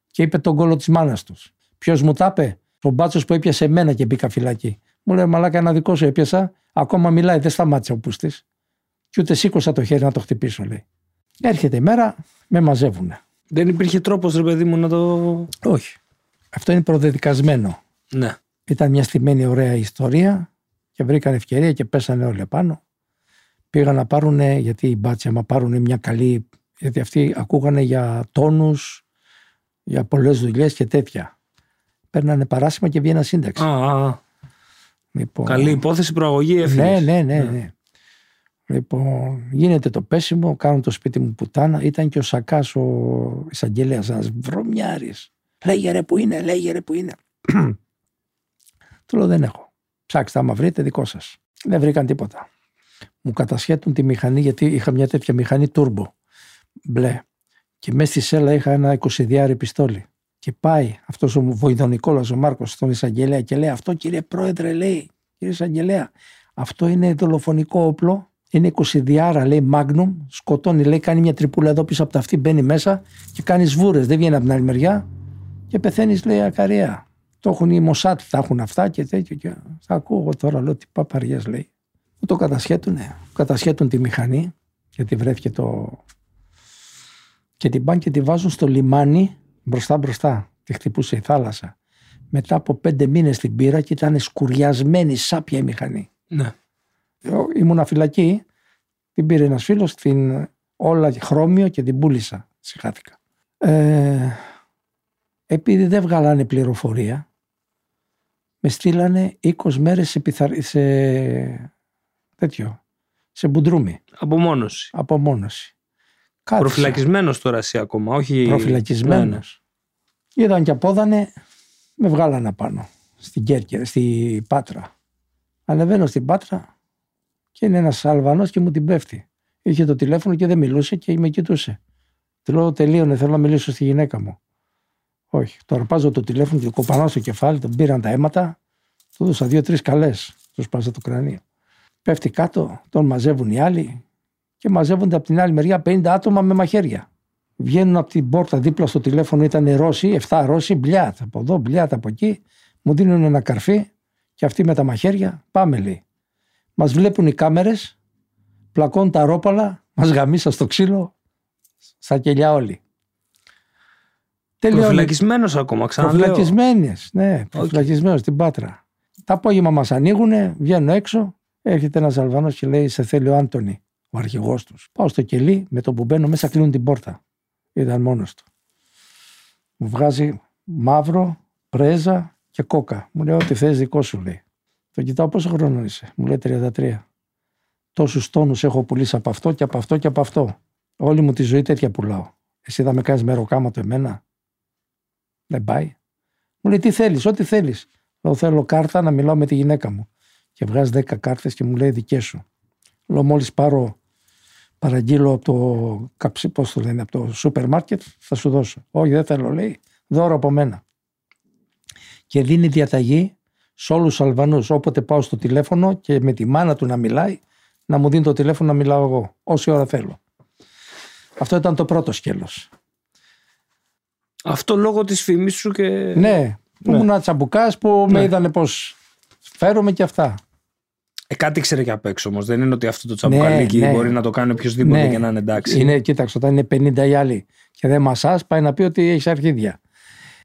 και είπε τον κόλλο της μάνας τους. Ποιος μου τα είπε, ο μπάτσος που έπιασε εμένα και μπήκα φυλακή. Μου λέει Μαλάκα, ένα δικό σου έπιασα. Ακόμα μιλάει, δεν σταμάτησε ο πούστης. Και ούτε σήκωσα το χέρι να το χτυπήσω, λέει. Έρχεται η μέρα, με μαζεύουν. Δεν υπήρχε τρόπος, ρε παιδί μου, να το. Όχι. Αυτό είναι προδεδικασμένο. Ναι. Ήταν μια στημένη ωραία ιστορία και βρήκαν ευκαιρία και πέσανε όλοι επάνω. Πήγαν να πάρουν, γιατί οι μπάτσοι, άμα πάρουν μια καλή. Γιατί αυτοί ακούγανε για τόνους, για πολλές δουλειές και τέτοια. Παίρνανε παράσημα και βγαίναν σύνταξη. Α, α, α. Λοιπόν, Καλή υπόθεση, προαγωγή, ναι, έφυγες. ναι, ναι, ναι. Λοιπόν, γίνεται το πέσιμο, κάνουν το σπίτι μου πουτάνα. Ήταν και ο Σακάς ο εισαγγελέας, ένας βρωμιάρης. Λέγε ρε που είναι, λέγε ρε που είναι. Του λέω δεν έχω. Ψάξτε, άμα βρείτε, δικό σας. Δεν βρήκαν τίποτα. Μου κατασχέτουν τη μηχανή, γιατί είχα μια τέτοια μηχανή turbo. Μπλε. Και μέσα στη σέλα είχα ένα 20 πιστόλι. Και πάει αυτός ο βοηδονικόλα ο Μάρκο στον εισαγγελέα και λέει: Αυτό κύριε Πρόεδρε, λέει, κύριε εισαγγελέα, αυτό είναι δολοφονικό όπλο. Είναι 20 λέει Magnum. Σκοτώνει, λέει, κάνει μια τρυπούλα εδώ πίσω από τα αυτή, μπαίνει μέσα και κάνει βούρε. Δεν βγαίνει από την άλλη μεριά και πεθαίνεις, λέει, ακαριά. Το έχουν οι Μοσάτ, τα έχουν αυτά και τέτοιο. Και θα ακούω τώρα, λέω, τι παπαριές λέει. Μου το κατασχέτουνε. Κατασχέτουν τη μηχανή γιατί βρέθηκε το. Και την πάνε και τη βάζουν στο λιμάνι μπροστά μπροστά. Τη χτυπούσε η θάλασσα. Μετά από πέντε μήνες την πήρα και ήταν σκουριασμένη σάπια η μηχανή. Ναι. Εγώ ήμουνα φυλακή, την πήρε ένας φίλος, την όλα χρώμιο και την πούλησα. Συχάθηκα. Ε, επειδή δεν βγάλανε πληροφορία, με στείλανε 20 μέρες σε, πιθαρ... σε τέτοιο, σε μπουντρούμι, Απομόνωση. απομόνωση. Κάθισα. Προφυλακισμένος τώρα εσύ ακόμα, όχι. προφυλακισμένος. Είδαν και απόδανε, με βγάλανε πάνω στην Κέρκυρα, στη Πάτρα. Ανεβαίνω στην Πάτρα και είναι ένας Αλβανός και μου την πέφτει. Είχε το τηλέφωνο και δεν μιλούσε και με κοιτούσε. Του λέω τελείωνε, θέλω να μιλήσω στη γυναίκα μου. Όχι, το αρπάζω το τηλέφωνο και το κοπανάω στο κεφάλι, τον πήραν τα αίματα, του έδωσα δύο-τρεις καλές, τους σπάσα το κρανίο. Πέφτει κάτω, τον μαζεύουν οι άλλοι και μαζεύονται από την άλλη μεριά 50 άτομα με μαχαίρια. Βγαίνουν από την πόρτα δίπλα στο τηλέφωνο, ήταν Ρώσοι, 7 Ρώσοι, μπλιάτ από εδώ, μπλιάτ από εκεί. Μου δίνουν ένα καρφί και αυτοί με τα μαχαίρια, πάμε λέει. Μας βλέπουν οι κάμερες, πλακώνουν τα ρόπαλα, μας γαμίσα στο ξύλο, στα κελιά όλοι. Τελειώνει. Προφυλακισμένος ακόμα, ξαναλέω. Προφυλακισμένες, ναι, προφυλακισμένος στην Πάτρα. Τα απόγευμα μας ανοίγουν, βγαίνω έξω, έρχεται ένας Αλβανός και λέει: Σε θέλει ο Άντωνη, ο αρχηγός τους. Πάω στο κελί, με το που μπαίνω μέσα κλείνουν την πόρτα. Ήταν μόνος του. Μου βγάζει μαύρο, πρέζα και κόκα. Μου λέει: Ό,τι θες, δικό σου λέει. Το κοιτάω πόσο χρόνο είσαι. Μου λέει 33. Τόσους τόνους έχω πουλήσει από αυτό και από αυτό και από αυτό. Όλη μου τη ζωή τέτοια πουλάω. Εσύ θα με κάνεις μεροκάματο εμένα. Δεν πάει. Μου λέει τι θέλεις, ό,τι θέλεις. Λέω θέλω κάρτα να μιλάω με τη γυναίκα μου. Και βγάζει 10 κάρτες και μου λέει δικές σου. Λέω μόλις πάρω παραγγείλω από το, καψί, πώς το λένε, από το σούπερ μάρκετ, θα σου δώσω. Όχι, δεν θέλω, λέει, δώρο από μένα. Και δίνει διαταγή σε όλους τους Αλβανούς. Όποτε πάω στο τηλέφωνο και με τη μάνα του να μιλάει, να μου δίνει το τηλέφωνο να μιλάω εγώ, όση ώρα θέλω. Αυτό ήταν το πρώτο σκέλος. Αυτό λόγω της φήμης σου και. Ναι, που ήμουν ένα τσαμπουκάς που με είδανε πώ φέρομαι και αυτά. Ε, κάτι ξέρει και απ' έξω όμως. Δεν είναι ότι αυτό το τσαμπουκαλίκι ναι. μπορεί να το κάνει οποιοδήποτε Ναι. και να είναι εντάξει. Είναι, κοίταξε, όταν είναι 50 οι άλλοι και δεν μασάς, πάει να πει ότι έχεις αρχίδια.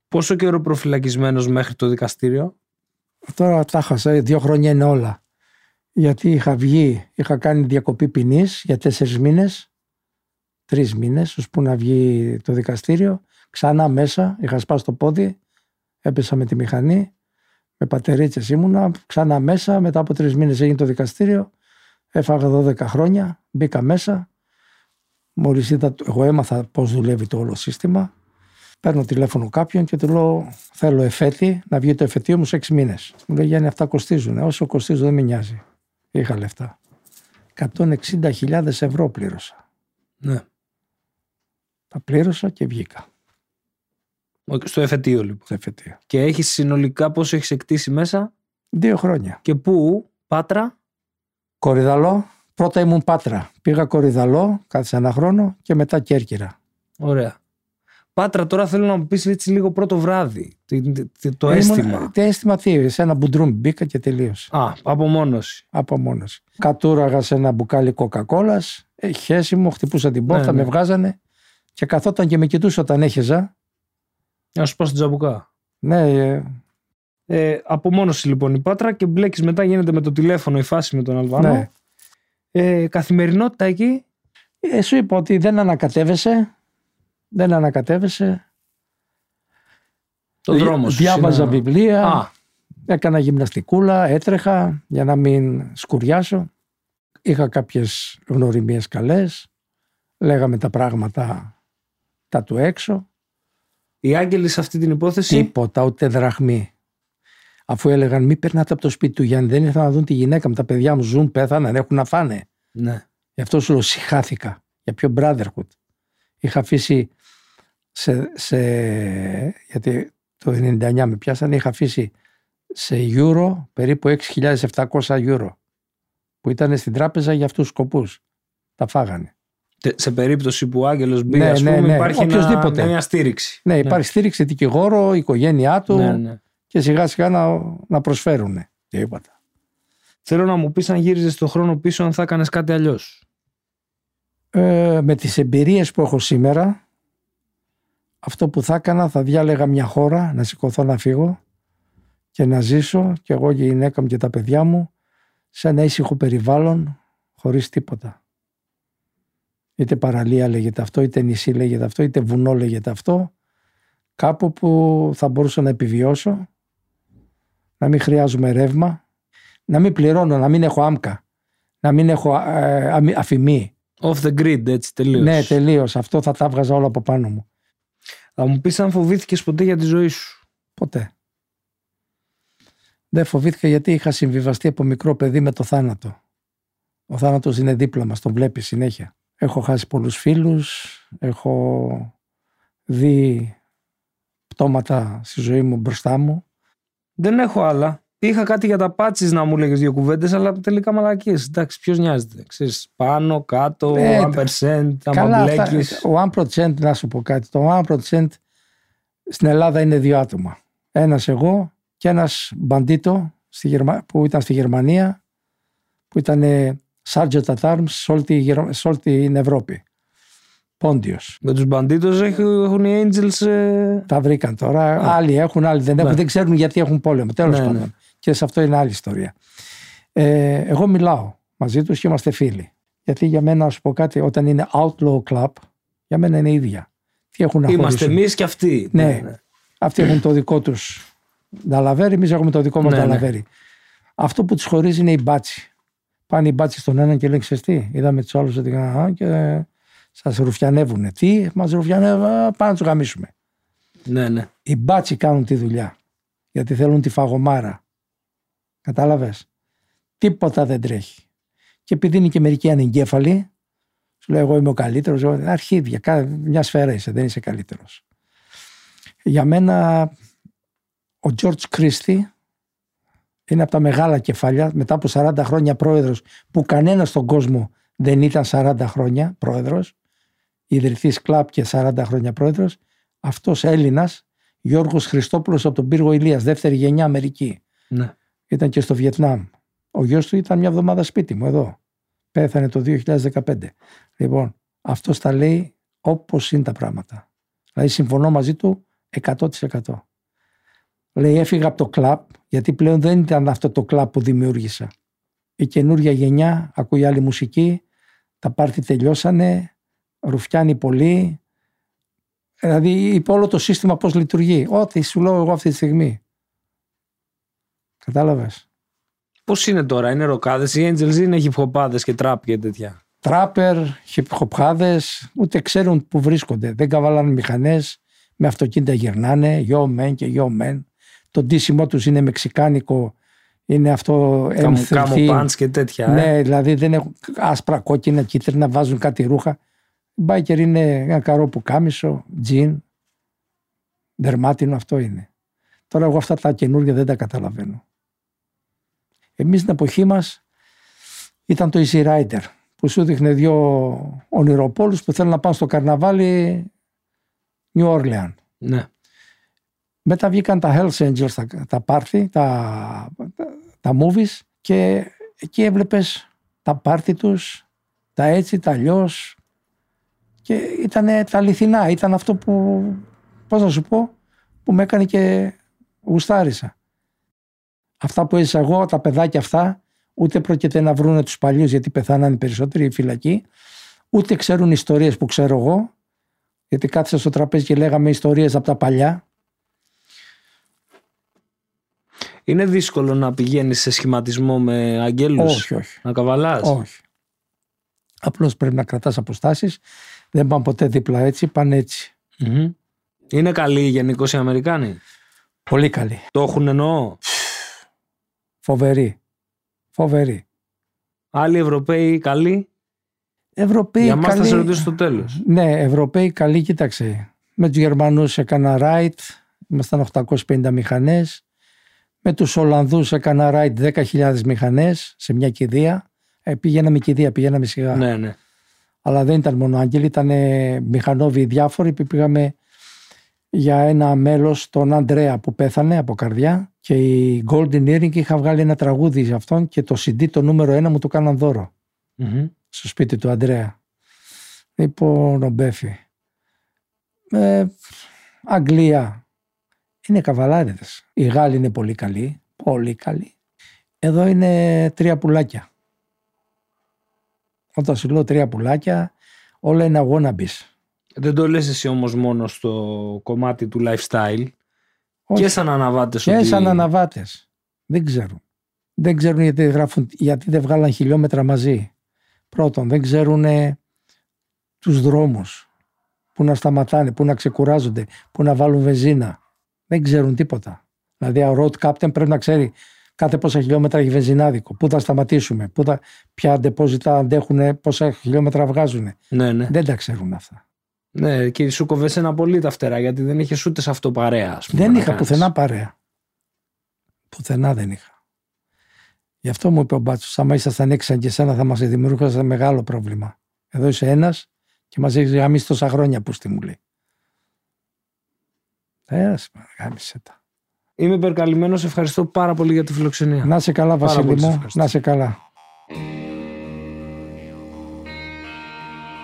Πόσο καιρό προφυλακισμένος μέχρι το δικαστήριο; Τώρα τα χάσα, δύο χρόνια είναι όλα. Γιατί είχα βγει, είχα κάνει διακοπή ποινής για τέσσερις μήνες, τρεις μήνες, ώσπου να βγει το δικαστήριο. Ξανά μέσα, είχα σπάσει το πόδι, έπεσα με τη μηχανή, με πατερίτσες ήμουνα, ξανά μέσα. Μετά από τρεις μήνες έγινε το δικαστήριο. Έφαγα 12 χρόνια, μπήκα μέσα. Μόλις είδα, εγώ έμαθα πώς δουλεύει το όλο σύστημα. Παίρνω τηλέφωνο κάποιον και του λέω: Θέλω εφέτη να βγει το εφετείο μου σε 6 μήνες. Μου λέει: Γιάννη, αυτά κοστίζουν. Όσο κοστίζουν δεν με νοιάζει. Είχα λεφτά. 160.000 ευρώ πλήρωσα. Ναι. Τα πλήρωσα και βγήκα Στο εφετείο λοιπόν. στο εφετείο. Και έχεις συνολικά πόσο έχεις εκτίσει μέσα; Δύο χρόνια. και πού, Πάτρα; Κορυδαλό, πρώτα ήμουν Πάτρα. Πήγα Κορυδαλό, κάθισα ένα χρόνο και μετά Κέρκυρα. Ωραία. Πάτρα, τώρα θέλω να μου πεις έτσι λίγο πρώτο βράδυ. Τι- τι- τι- Το Ήμουν- αίσθημα. Τι αίσθημα τι, σε ένα μπουντρούμ μπήκα και τελείωσε. Α, απομόνωση. Από μόνος. Κατούραγα σε ένα μπουκάλι κοκακόλας, χέση μου, χτυπούσα την πόρτα, Ναι, ναι. με βγάζανε και καθόταν και με κοιτούσε όταν έχεζα. Να σου πω στην τζαμπουκά. Ναι, ε, Ε, απομόνωση λοιπόν η Πάτρα και μπλέκεις μετά γίνεται με το τηλέφωνο η φάση με τον Αλβανό. ναι. Ε, καθημερινότητα εκεί. Ε, σου είπα ότι δεν ανακατεύεσαι. Δεν ανακατεύεσαι. Το δρόμο σου. Διάβαζα είναι- βιβλία. Α, Έκανα γυμναστικούλα, έτρεχα για να μην σκουριάσω. Είχα κάποιες γνωριμίες καλές. Λέγαμε τα πράγματα τα του έξω. οι άγγελοι σε αυτή την υπόθεση; Τίποτα, ούτε δραχμή. Αφού έλεγαν μη περνάτε από το σπίτι του Γιάννη, δεν ήρθαν να δουν τη γυναίκα μου. Τα παιδιά μου ζουν, πέθαναν, έχουν να φάνε. Ναι. Γι' αυτό σου λέω συχάθηκα. Για ποιο brotherhood. Είχα αφήσει σε, σε, γιατί το 99 με πιάσανε, είχα αφήσει σε euro περίπου 6.700 euro που ήταν στην τράπεζα για αυτούς τους σκοπούς. Τα φάγανε. Τε- Σε περίπτωση που ο Άγγελος μπει, Ναι, ας ναι, πούμε, ναι. υπάρχει ένα, Οποιοσδήποτε. μια στήριξη. Ναι, υπάρχει στήριξη δικηγόρο, η οικογένειά του Ναι, ναι. και σιγά σιγά να, να προσφέρουν. Τίποτα. Θέλω να μου πεις αν γύριζες το χρόνο πίσω αν θα έκανες κάτι αλλιώς. Ε, με τις εμπειρίες που έχω σήμερα αυτό που θα έκανα θα διάλεγα μια χώρα να σηκωθώ να φύγω και να ζήσω και εγώ και η γυναίκα μου και τα παιδιά μου σε ένα ήσυχο περιβάλλον χωρίς τίποτα. Είτε παραλία λέγεται αυτό, είτε νησί λέγεται αυτό, είτε βουνό λέγεται αυτό. Κάπου που θα μπορούσα να επιβιώσω, να μην χρειάζομαι ρεύμα, να μην πληρώνω, να μην έχω άμκα, να μην έχω ε, αμη- αφημί. Off the grid, έτσι τελείως. Ναι, τελείως. Αυτό θα τα έβγαζα όλα από πάνω μου. Θα μου πεις αν φοβήθηκες ποτέ για τη ζωή σου. Ποτέ. Δεν φοβήθηκα γιατί είχα συμβιβαστεί από μικρό παιδί με το θάνατο. Ο θάνατος είναι δίπλα μας, τον βλέπεις συνέχεια. Έχω χάσει πολλούς φίλους, έχω δει πτώματα στη ζωή μου μπροστά μου. Δεν έχω άλλα. Είχα κάτι για τα πάτσις να μου λέγες δύο κουβέντες, αλλά τελικά μαλακίες. Εντάξει, ποιος νοιάζεται. Ξέρεις, πάνω, κάτω, Ε, 1%, άμα Καλά, αυτά, μπλέκεις. ο 1% να σου πω κάτι. Το 1% στην Ελλάδα είναι δύο άτομα. Ένας εγώ και ένας μπαντίτο στη Γερμα... που ήταν στη Γερμανία που ήταν ε, Sergeant at Arms σε όλη, τη... Γερ- σε όλη την Ευρώπη. Πόντιος. Με τους μπαντίτος έχουν, έχουν οι Angels... ε, Τα βρήκαν τώρα. Α. Άλλοι έχουν, άλλοι δεν έχουν. Ναι. Δεν ξέρουν γιατί έχουν πόλεμο. Τέλος Ναι, πάντων. ναι. Και σε αυτό είναι άλλη ιστορία. Ε, εγώ μιλάω μαζί τους και είμαστε φίλοι. Γιατί για μένα, να σου πω κάτι, όταν είναι outlaw club, για μένα είναι ίδια. Τι έχουν να Είμαστε χωρίσουν; εμείς και αυτοί. Ναι. Αυτοί έχουν το δικό τους νταλαβέρι, εμείς έχουμε το δικό μας Ναι, ναι. νταλαβέρι. Αυτό που τους χωρίζει είναι η μπάτσι. Πάνε οι μπάτσι στον έναν και λένε: Ξέρεις τι, είδαμε τους άλλους ότι α, και σας ρουφιανεύουνε. Τι, μας ρουφιανεύουν, α, πάμε να τους γαμίσουμε. ναι, ναι. Οι μπάτσι κάνουν τη δουλειά. Γιατί θέλουν τη φαγωμάρα. Κατάλαβες; Τίποτα δεν τρέχει. Και επειδή είναι και μερικοί ανεγκέφαλοι, σου λέω: Εγώ είμαι ο καλύτερος. Αρχίδια, κα- μια σφαίρα είσαι, δεν είσαι καλύτερος. Για μένα, ο George Christie είναι από τα μεγάλα κεφάλια μετά από 40 χρόνια πρόεδρος που κανένας στον κόσμο δεν ήταν 40 χρόνια πρόεδρος ιδρυθής κλαπ και 40 χρόνια πρόεδρος αυτός Έλληνας Γιώργος Χριστόπουλος από τον πύργο Ηλίας δεύτερη γενιά Αμερική ναι. Ήταν και στο Βιετνάμ ο γιος του ήταν μια εβδομάδα σπίτι μου εδώ πέθανε το 2015 λοιπόν αυτός τα λέει όπως είναι τα πράγματα δηλαδή συμφωνώ μαζί του 100% Λέει έφυγα από το κλαπ γιατί πλέον δεν ήταν αυτό το κλαπ που δημιούργησα. Η καινούργια γενιά ακούει άλλη μουσική, τα πάρτι τελειώσανε, ρουφιάνει πολύ. Δηλαδή είπε όλο το σύστημα πώς λειτουργεί. Ό,τι σου λέω εγώ αυτή τη στιγμή. Κατάλαβες; Πώς είναι τώρα, είναι ροκάδες, οι Angels είναι χιπχοπάδες και τραπ και τέτοια. Τράπερ, χιπχοπχάδες, ούτε ξέρουν που βρίσκονται. Δεν καβαλάνε μηχανές, με αυτοκίνητα γυρνάνε, yo men και yo men. Το ντύσιμό τους είναι μεξικάνικο, είναι αυτό Κάμω, M13. κάμω pants και τέτοια. ε. Ναι, δηλαδή δεν έχουν άσπρα, κόκκινα, κίτρινα, βάζουν κάτι ρούχα. Μπάικερ είναι ένα καρό που κάμισο, τζιν, δερμάτινο αυτό είναι. Τώρα εγώ αυτά τα καινούργια δεν τα καταλαβαίνω. Εμείς στην εποχή μας ήταν το Easy Rider που σου δείχνε δύο ονειροπόλους που θέλουν να πάνε στο καρναβάλι New Orleans. Ναι. Μετά βγήκαν τα Hells Angels, τα, τα party, τα, τα, movies και εκεί έβλεπες τα πάρτι τους, τα έτσι, τα αλλιώς. και ήταν τα αληθινά, ήταν αυτό που, πώς να σου πω, που με έκανε και γουστάρισα. Αυτά που έζησα εγώ, τα παιδάκια αυτά, ούτε πρόκειται να βρουν τους παλιούς γιατί πεθάνανε περισσότεροι οι φυλακοί, ούτε ξέρουν ιστορίες που ξέρω εγώ, γιατί κάθισα στο τραπέζι και λέγαμε ιστορίες από τα παλιά. Είναι δύσκολο να πηγαίνεις σε σχηματισμό με αγγέλους, όχι, όχι. να καβαλάς; Όχι. Απλώς πρέπει να κρατάς αποστάσεις. Δεν πάνε ποτέ δίπλα έτσι, πάνε Είναι καλοί γενικώ οι Αμερικάνοι; Πολύ καλοί. Το έχουν εννοώ; Φοβεροί. Φοβεροί. Άλλοι Ευρωπαίοι καλοί; Ευρωπαίοι Για μας καλοί. θα σε ρωτήσω στο τέλος. Ναι, Ευρωπαίοι καλοί, κοίταξε. Με τους Γερμανούς έκανα right, ήμασταν 850 μηχανές. Με τους Ολλανδούς έκανα right 10.000 μηχανές σε μια κηδεία. Ε, πήγαιναμε κηδεία, πηγαίναμε σιγά. Ναι, ναι. Αλλά δεν ήταν μόνο άγγελοι, ήταν μηχανόβοι διάφοροι που πήγαμε για ένα μέλος τον Αντρέα που πέθανε από καρδιά και η Golden Earring είχα βγάλει ένα τραγούδι σε αυτόν και το CD το νούμερο ένα μου το κάναν δώρο στο σπίτι του Αντρέα. Λοιπόν, ο Μπέφη. Ε, Αγγλία. Είναι καβαλάριδες. Οι Γάλλοι είναι πολύ καλοί. Πολύ καλοί. Εδώ είναι τρία πουλάκια. Όταν σου λέω τρία πουλάκια, όλα είναι wannabes. Δεν το λες εσύ όμως μόνο στο κομμάτι του lifestyle. Όχι. Και σαν αναβάτες. Και ότι... σαν αναβάτες. Δεν ξέρουν. Δεν ξέρουν γιατί, γράφουν, γιατί δεν βγάλαν χιλιόμετρα μαζί. Πρώτον, δεν ξέρουν τους δρόμους. Πού να σταματάνε, πού να ξεκουράζονται, πού να βάλουν βενζίνα. Δεν ξέρουν τίποτα. Δηλαδή, ο road captain πρέπει να ξέρει κάθε πόσα χιλιόμετρα έχει βενζινάδικο, πού θα σταματήσουμε, πού θα, ποια αντεπόζητα αντέχουν, πόσα χιλιόμετρα βγάζουν. Ναι, ναι. Δεν τα ξέρουν αυτά. Ναι, και σου κοβέσαι πολύ τα φτερά γιατί δεν είχε ούτε σε αυτό παρέα. Ας πούμε, δεν να είχα κάνεις. πουθενά παρέα. Πουθενά δεν είχα. Γι' αυτό μου είπε ο Μπάτσος, άμα ήσασταν έξι σαν και εσένα θα μας δημιουργούσε μεγάλο πρόβλημα. Εδώ είσαι ένας και μας έχεις γαμίσει τόσα χρόνια που στη μου λέει. Ε, γάμισε τα. Είμαι υπερκαλυμμένος. Ευχαριστώ πάρα πολύ για τη φιλοξενία. Να σε καλά, Πάρα Βασίλη πολύ σε μου. ευχαριστώ. Να σε καλά.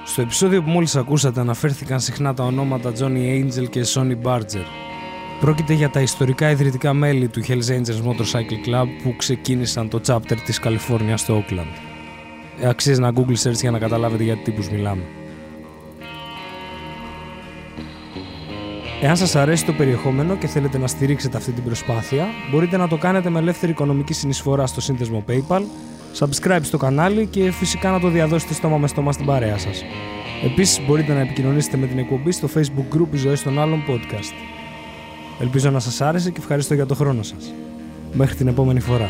Στο επεισόδιο που μόλις ακούσατε αναφέρθηκαν συχνά τα ονόματα Johnny Angel και Sonny Barger. Πρόκειται για τα ιστορικά ιδρυτικά μέλη του Hells Angels Motorcycle Club που ξεκίνησαν το chapter της Καλιφόρνιας στο Oakland. Ε, αξίζει ένα Google search για να καταλάβετε για τι τύπους μιλάμε. Εάν σας αρέσει το περιεχόμενο και θέλετε να στηρίξετε αυτή την προσπάθεια, μπορείτε να το κάνετε με ελεύθερη οικονομική συνεισφορά στο σύνδεσμο PayPal, subscribe στο κανάλι και φυσικά να το διαδώσετε στόμα με στόμα στην παρέα σας. Επίσης μπορείτε να επικοινωνήσετε με την εκπομπή στο facebook group «Οι Ζωές των Άλλων podcast. Ελπίζω να σας άρεσε και ευχαριστώ για το χρόνο σας. Μέχρι την επόμενη φορά.